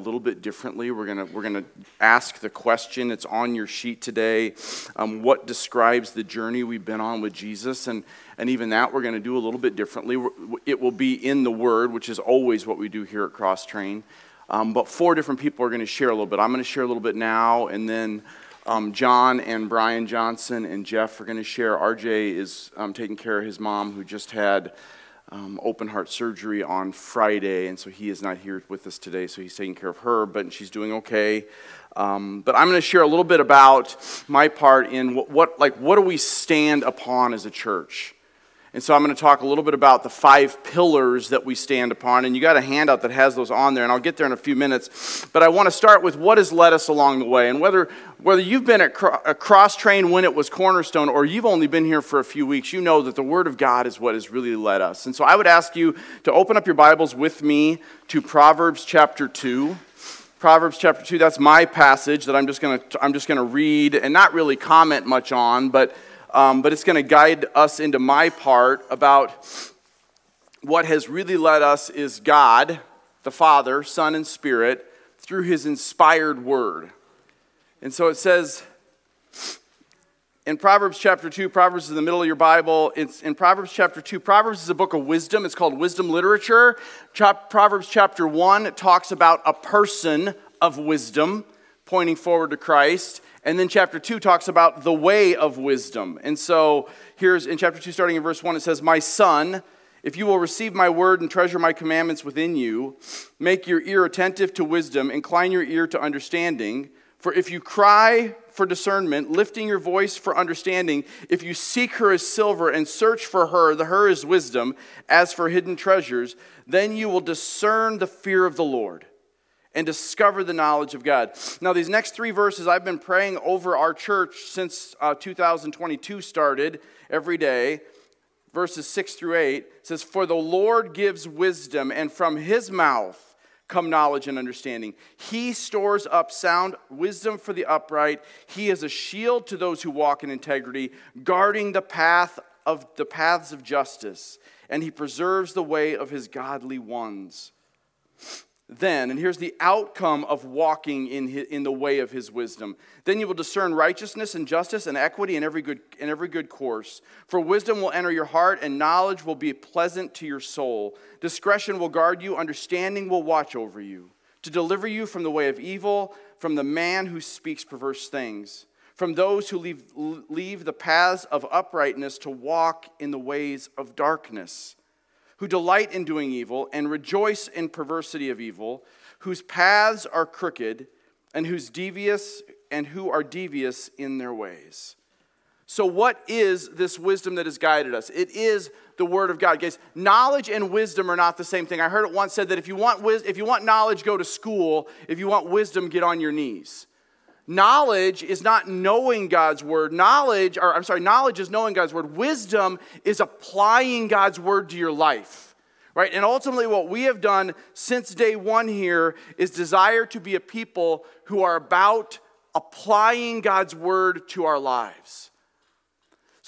little bit differently. We're going we're gonna ask the question, it's on your sheet today, um, what describes the journey we've been on with Jesus? And, and even that we're going to do a little bit differently. It will be in the Word, which is always what we do here at Cross Train. Um, but four different people are going to share a little bit. I'm going to share a little bit now, and then um, John and Brian Johnson and Jeff are going to share. RJ is um, taking care of his mom who just had um, open heart surgery on Friday, and so he is not here with us today, so he's taking care of her, but she's doing okay. Um, but I'm going to share a little bit about my part in what, what, like, what do we stand upon as a church? And so I'm going to talk a little bit about the five pillars that we stand upon. And you got a handout that has those on there, and I'll get there in a few minutes. But I want to start with what has led us along the way. And whether, whether you've been at a cross train when it was Cornerstone or you've only been here for a few weeks, you know that the Word of God is what has really led us. And so I would ask you to open up your Bibles with me to Proverbs chapter 2. Proverbs chapter 2, that's my passage that I'm just going to, I'm just going to read and not really comment much on, but um, but it's going to guide us into my part about what has really led us is God, the Father, Son, and Spirit, through His inspired Word. And so it says in Proverbs chapter 2, Proverbs is in the middle of your Bible. It's in Proverbs chapter 2. Proverbs is a book of wisdom. It's called wisdom literature. Proverbs chapter 1 talks about a person of wisdom pointing forward to Christ. And then chapter 2 talks about the way of wisdom. And so here's in chapter 2, starting in verse 1, it says, My son, if you will receive my word and treasure my commandments within you, make your ear attentive to wisdom, incline your ear to understanding. For if you cry for discernment, lifting your voice for understanding, if you seek her as silver and search for her, the her is wisdom, as for hidden treasures, then you will discern the fear of the Lord and discover the knowledge of God. Now, these next three verses I've been praying over our church since uh, 2022 started every day. Verses 6 through 8 says, For the Lord gives wisdom, and from his mouth come knowledge and understanding. He stores up sound wisdom for the upright. He is a shield to those who walk in integrity, guarding the path of the paths of justice, and he preserves the way of his godly ones then, and here's the outcome of walking in, his, in the way of his wisdom. Then you will discern righteousness and justice and equity in every, good, in every good course. For wisdom will enter your heart, and knowledge will be pleasant to your soul. Discretion will guard you, understanding will watch over you, to deliver you from the way of evil, from the man who speaks perverse things, from those who leave, leave the paths of uprightness to walk in the ways of darkness who delight in doing evil and rejoice in perversity of evil, whose paths are crooked and whose devious and who are devious in their ways. So, what is this wisdom that has guided us? It is the Word of God. Guys, knowledge and wisdom are not the same thing. I heard it once said that if you want, wis- if you want knowledge, go to school. If you want wisdom, get on your knees. Knowledge is not knowing God's word. Knowledge, or I'm sorry, knowledge is knowing God's word. Wisdom is applying God's word to your life. Right? And ultimately, what we have done since day one here is desire to be a people who are about applying God's word to our lives.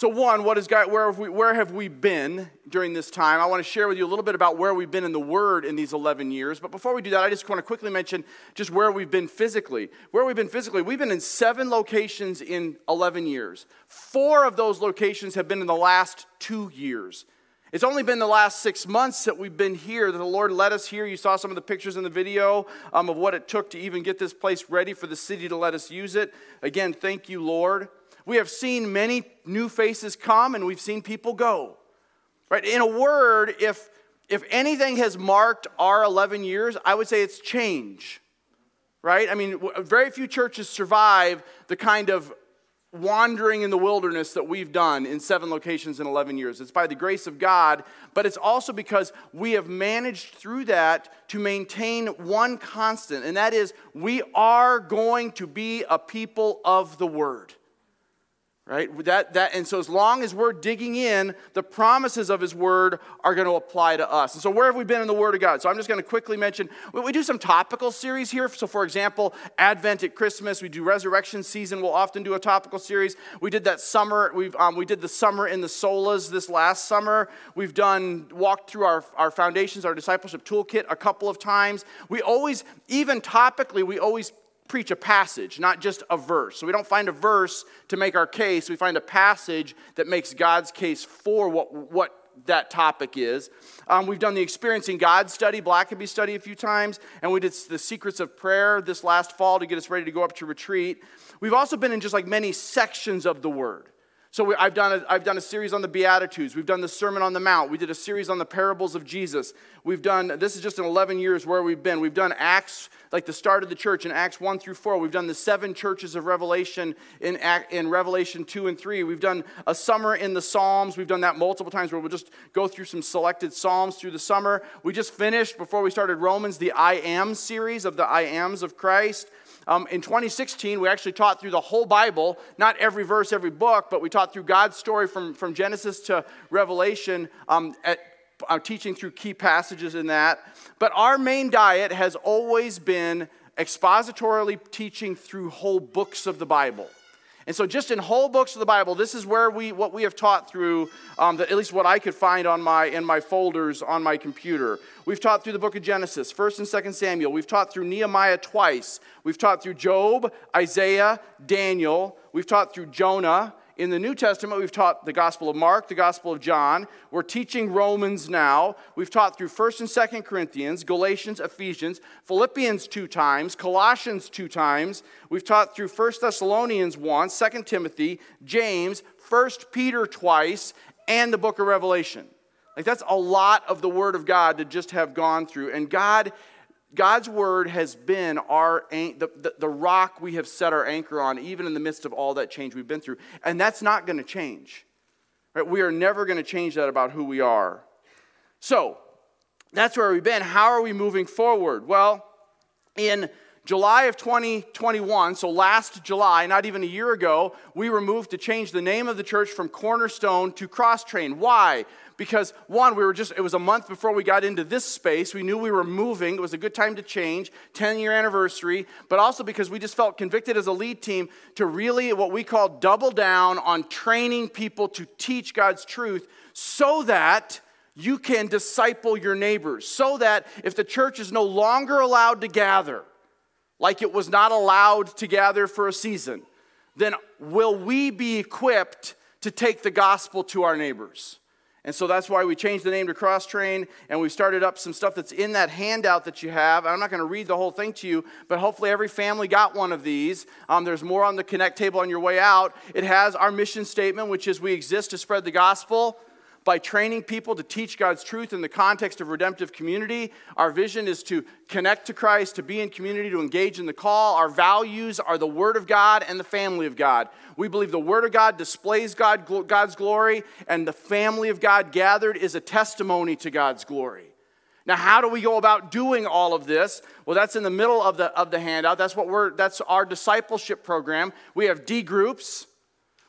So, one, what is God, where, have we, where have we been during this time? I want to share with you a little bit about where we've been in the Word in these 11 years. But before we do that, I just want to quickly mention just where we've been physically. Where we've been physically, we've been in seven locations in 11 years. Four of those locations have been in the last two years. It's only been the last six months that we've been here, that the Lord led us here. You saw some of the pictures in the video um, of what it took to even get this place ready for the city to let us use it. Again, thank you, Lord. We have seen many new faces come and we've seen people go. Right? In a word, if if anything has marked our 11 years, I would say it's change. Right? I mean, very few churches survive the kind of wandering in the wilderness that we've done in seven locations in 11 years. It's by the grace of God, but it's also because we have managed through that to maintain one constant, and that is we are going to be a people of the Word. Right? That, that and so as long as we're digging in the promises of his word are going to apply to us. And so where have we been in the word of god? So i'm just going to quickly mention we do some topical series here. So for example advent at christmas we do resurrection season we'll often do a topical series. We did that summer we've, um, we did the summer in the solas this last summer. We've done walked through our, our foundations our discipleship toolkit a couple of times. We always even topically we always preach a passage, not just a verse. So we don't find a verse to make our case, we find a passage that makes God's case for what, what that topic is. Um, we've done the Experiencing God study, Blackaby study a few times, and we did the Secrets of Prayer this last fall to get us ready to go up to retreat. We've also been in just like many sections of the Word. So we, I've, done a, I've done a series on the Beatitudes. We've done the Sermon on the Mount. We did a series on the parables of Jesus. We've done, this is just in 11 years where we've been. We've done Acts, like the start of the church in Acts 1 through 4. We've done the seven churches of Revelation in, in Revelation 2 and 3. We've done a summer in the Psalms. We've done that multiple times where we'll just go through some selected Psalms through the summer. We just finished, before we started Romans, the I Am series of the I Ams of Christ. Um, in 2016, we actually taught through the whole Bible, not every verse, every book, but we taught through God's story from, from Genesis to Revelation, um, at, uh, teaching through key passages in that. But our main diet has always been expositorily teaching through whole books of the Bible. And so, just in whole books of the Bible, this is where we what we have taught through, um, the, at least what I could find on my in my folders on my computer. We've taught through the book of Genesis, First and Second Samuel. We've taught through Nehemiah twice. We've taught through Job, Isaiah, Daniel. We've taught through Jonah. In the New Testament, we've taught the Gospel of Mark, the Gospel of John. We're teaching Romans now. We've taught through 1st and 2nd Corinthians, Galatians, Ephesians, Philippians two times, Colossians two times. We've taught through 1 Thessalonians once, 2 Timothy, James, 1 Peter twice, and the book of Revelation. Like that's a lot of the Word of God to just have gone through. And God God's word has been our the, the, the, rock we have set our anchor on, even in the midst of all that change we've been through. And that's not going to change. Right? We are never going to change that about who we are. So that's where we've been. How are we moving forward? Well, in July of 2021, so last July, not even a year ago, we were moved to change the name of the church from Cornerstone to Cross Train. Why? Because one, we were just, it was a month before we got into this space. We knew we were moving. It was a good time to change, 10 year anniversary, but also because we just felt convicted as a lead team to really what we call double down on training people to teach God's truth so that you can disciple your neighbors. So that if the church is no longer allowed to gather, like it was not allowed to gather for a season, then will we be equipped to take the gospel to our neighbors? And so that's why we changed the name to Cross Train, and we started up some stuff that's in that handout that you have. I'm not going to read the whole thing to you, but hopefully every family got one of these. Um, there's more on the Connect table on your way out. It has our mission statement, which is we exist to spread the gospel by training people to teach God's truth in the context of redemptive community. Our vision is to connect to Christ, to be in community, to engage in the call. Our values are the Word of God and the family of God. We believe the Word of God displays God, God's glory, and the family of God gathered is a testimony to God's glory. Now, how do we go about doing all of this? Well, that's in the middle of the, of the handout. That's what we're that's our discipleship program. We have D groups.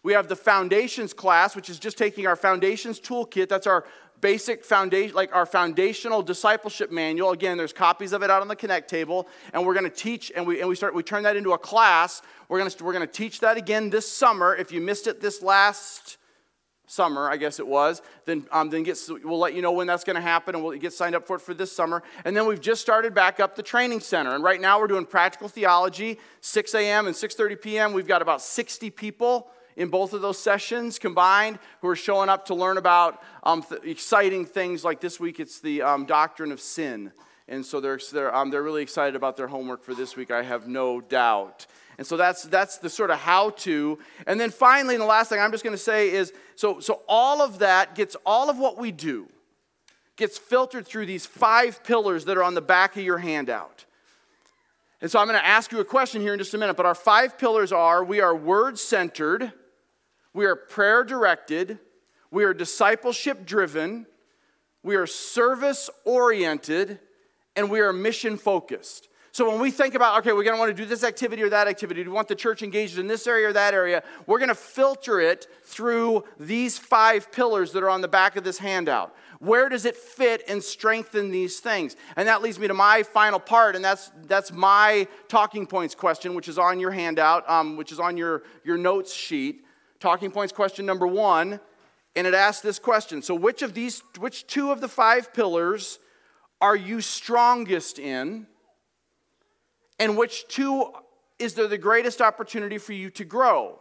We have the foundations class, which is just taking our foundations toolkit. That's our basic foundation, like our foundational discipleship manual. Again, there's copies of it out on the Connect table, and we're going to teach, and we and we start we turn that into a class. We're going to we're going to teach that again this summer. If you missed it this last summer, I guess it was, then um, then get, we'll let you know when that's going to happen, and we'll get signed up for it for this summer. And then we've just started back up the training center, and right now we're doing practical theology, 6 a.m. and 6:30 p.m. We've got about 60 people in both of those sessions combined who are showing up to learn about um, th- exciting things. Like this week it's the um, doctrine of sin. And so they're, they're, um, they're really excited about their homework for this week i have no doubt. And so that's that's the sort of how to and then finally and the last thing i'm just going to say is so so all of that gets all of what we do gets filtered through these five pillars that are on the back of your handout. And so i'm going to ask you a question here in just a minute but our five pillars are we are word centered we are prayer directed, we are discipleship driven, we are service oriented, and we are mission focused. So when we think about, okay, we're going to want to do this activity or that activity, do we want the church engaged in this area or that area, we're going to filter it through these five pillars that are on the back of this handout. Where does it fit and strengthen these things? And that leads me to my final part, and that's, that's my talking points question, which is on your handout, um, which is on your, your notes sheet. Talking points question number one, and it asks this question. So which of these, which two of the five pillars are you strongest in? and which two is there the greatest opportunity for you to grow?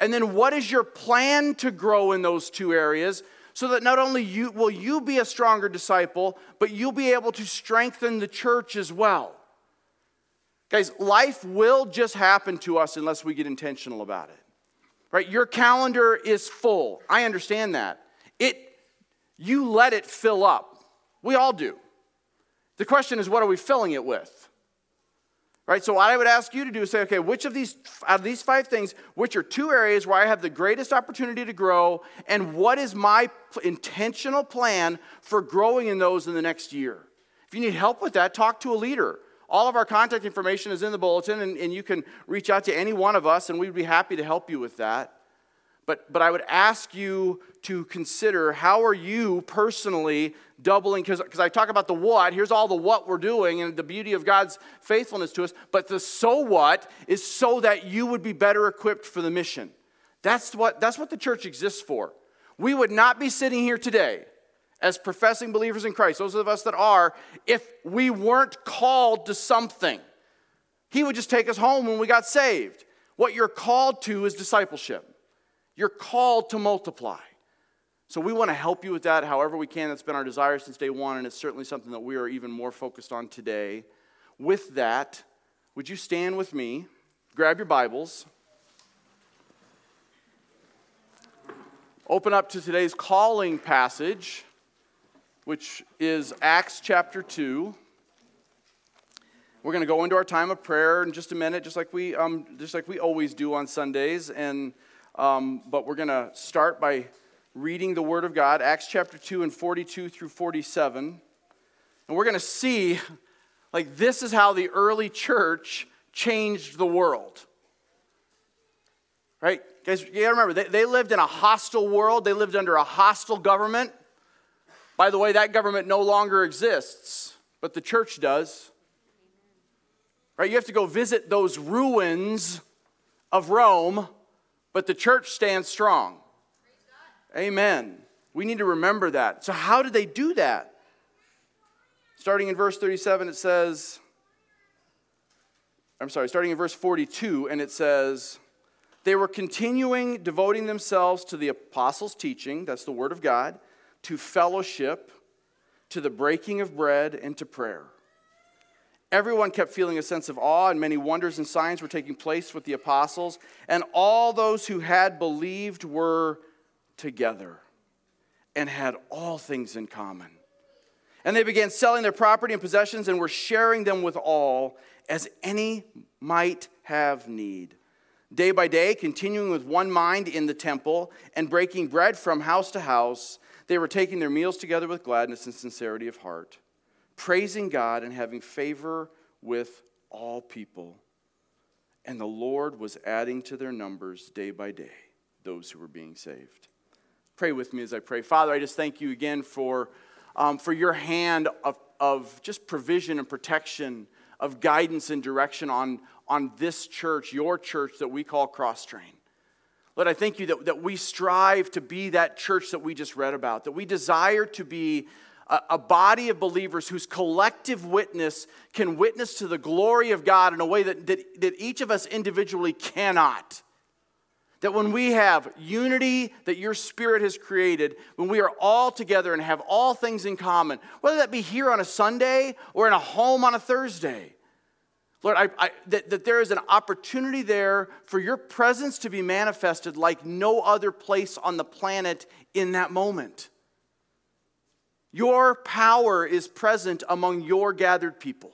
And then what is your plan to grow in those two areas so that not only you will you be a stronger disciple, but you'll be able to strengthen the church as well. Guys, life will just happen to us unless we get intentional about it. Right? Your calendar is full. I understand that. It you let it fill up. We all do. The question is what are we filling it with? Right? So what I would ask you to do is say, okay, which of these out of these five things, which are two areas where I have the greatest opportunity to grow, and what is my intentional plan for growing in those in the next year? If you need help with that, talk to a leader. All of our contact information is in the bulletin, and, and you can reach out to any one of us, and we'd be happy to help you with that. But, but I would ask you to consider how are you personally doubling, because I talk about the what, here's all the what we're doing and the beauty of God's faithfulness to us, but the so what is so that you would be better equipped for the mission. That's what, that's what the church exists for. We would not be sitting here today as professing believers in Christ, those of us that are, if we weren't called to something. He would just take us home when we got saved. What you're called to is discipleship. You're called to multiply. So we want to help you with that however we can. That's been our desire since day one, and it's certainly something that we are even more focused on today. With that, would you stand with me? Grab your Bibles. Open up to today's calling passage, which is Acts chapter 2. We're going to go into our time of prayer in just a minute, just like we, um, just like we always do on Sundays. And um, but we're going to start by reading the Word of God, Acts chapter 2 and 42 through 47. And we're going to see, like, this is how the early church changed the world. Right? Guys, you gotta remember, they, they lived in a hostile world, they lived under a hostile government. By the way, that government no longer exists, but the church does. Right? You have to go visit those ruins of Rome but the church stands strong. Amen. We need to remember that. So, how did they do that? Starting in verse 37, it says, I'm sorry, starting in verse 42, and it says, They were continuing devoting themselves to the apostles' teaching, that's the word of God, to fellowship, to the breaking of bread, and to prayer. Everyone kept feeling a sense of awe, and many wonders and signs were taking place with the apostles. And all those who had believed were together and had all things in common. And they began selling their property and possessions and were sharing them with all as any might have need. Day by day, continuing with one mind in the temple and breaking bread from house to house, they were taking their meals together with gladness and sincerity of heart praising God and having favor with all people. And the Lord was adding to their numbers day by day those who were being saved. Pray with me as I pray. Father, I just thank you again for, um, for your hand of, of just provision and protection, of guidance and direction on, on this church, your church that we call Cross Train. Lord, I thank you that, that we strive to be that church that we just read about, that we desire to be a, a body of believers whose collective witness can witness to the glory of God in a way that, that, that each of us individually cannot. That when we have unity that your spirit has created, when we are all together and have all things in common, whether that be here on a Sunday or in a home on a Thursday, Lord, I, I, that, that there is an opportunity there for your presence to be manifested like no other place on the planet in that moment. Your power is present among your gathered people.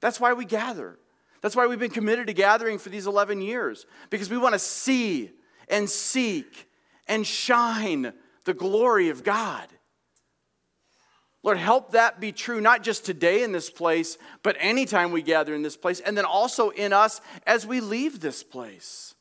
That's why we gather. That's why we've been committed to gathering for these 11 years, because we want to see and seek and shine the glory of God. Lord, help that be true, not just today in this place, but anytime we gather in this place, and then also in us as we leave this place.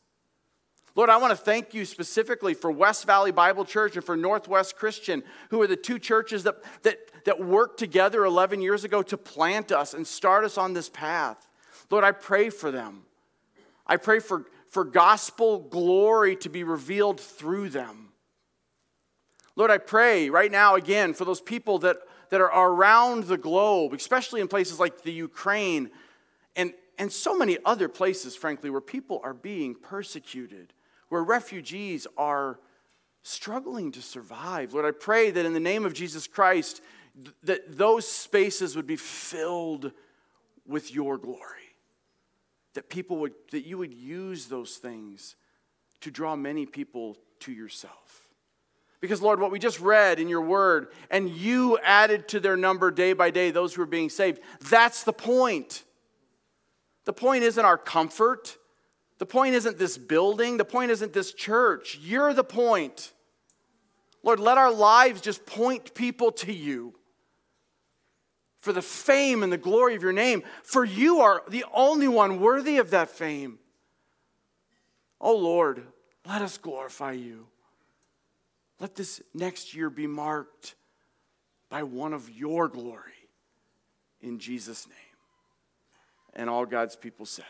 Lord, I want to thank you specifically for West Valley Bible Church and for Northwest Christian, who are the two churches that, that, that worked together 11 years ago to plant us and start us on this path. Lord, I pray for them. I pray for, for gospel glory to be revealed through them. Lord, I pray right now again for those people that, that are around the globe, especially in places like the Ukraine and, and so many other places, frankly, where people are being persecuted, where refugees are struggling to survive. Lord, I pray that in the name of Jesus Christ, that those spaces would be filled with your glory. That people would, that you would use those things to draw many people to yourself. Because, Lord, what we just read in your word, and you added to their number day by day those who are being saved, that's the point. The point isn't our comfort. The point isn't this building. The point isn't this church. You're the point. Lord, let our lives just point people to you for the fame and the glory of your name, for you are the only one worthy of that fame. Oh, Lord, let us glorify you. Let this next year be marked by one of your glory in Jesus' name. And all God's people said,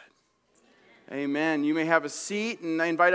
Amen. You may have a seat, and I invite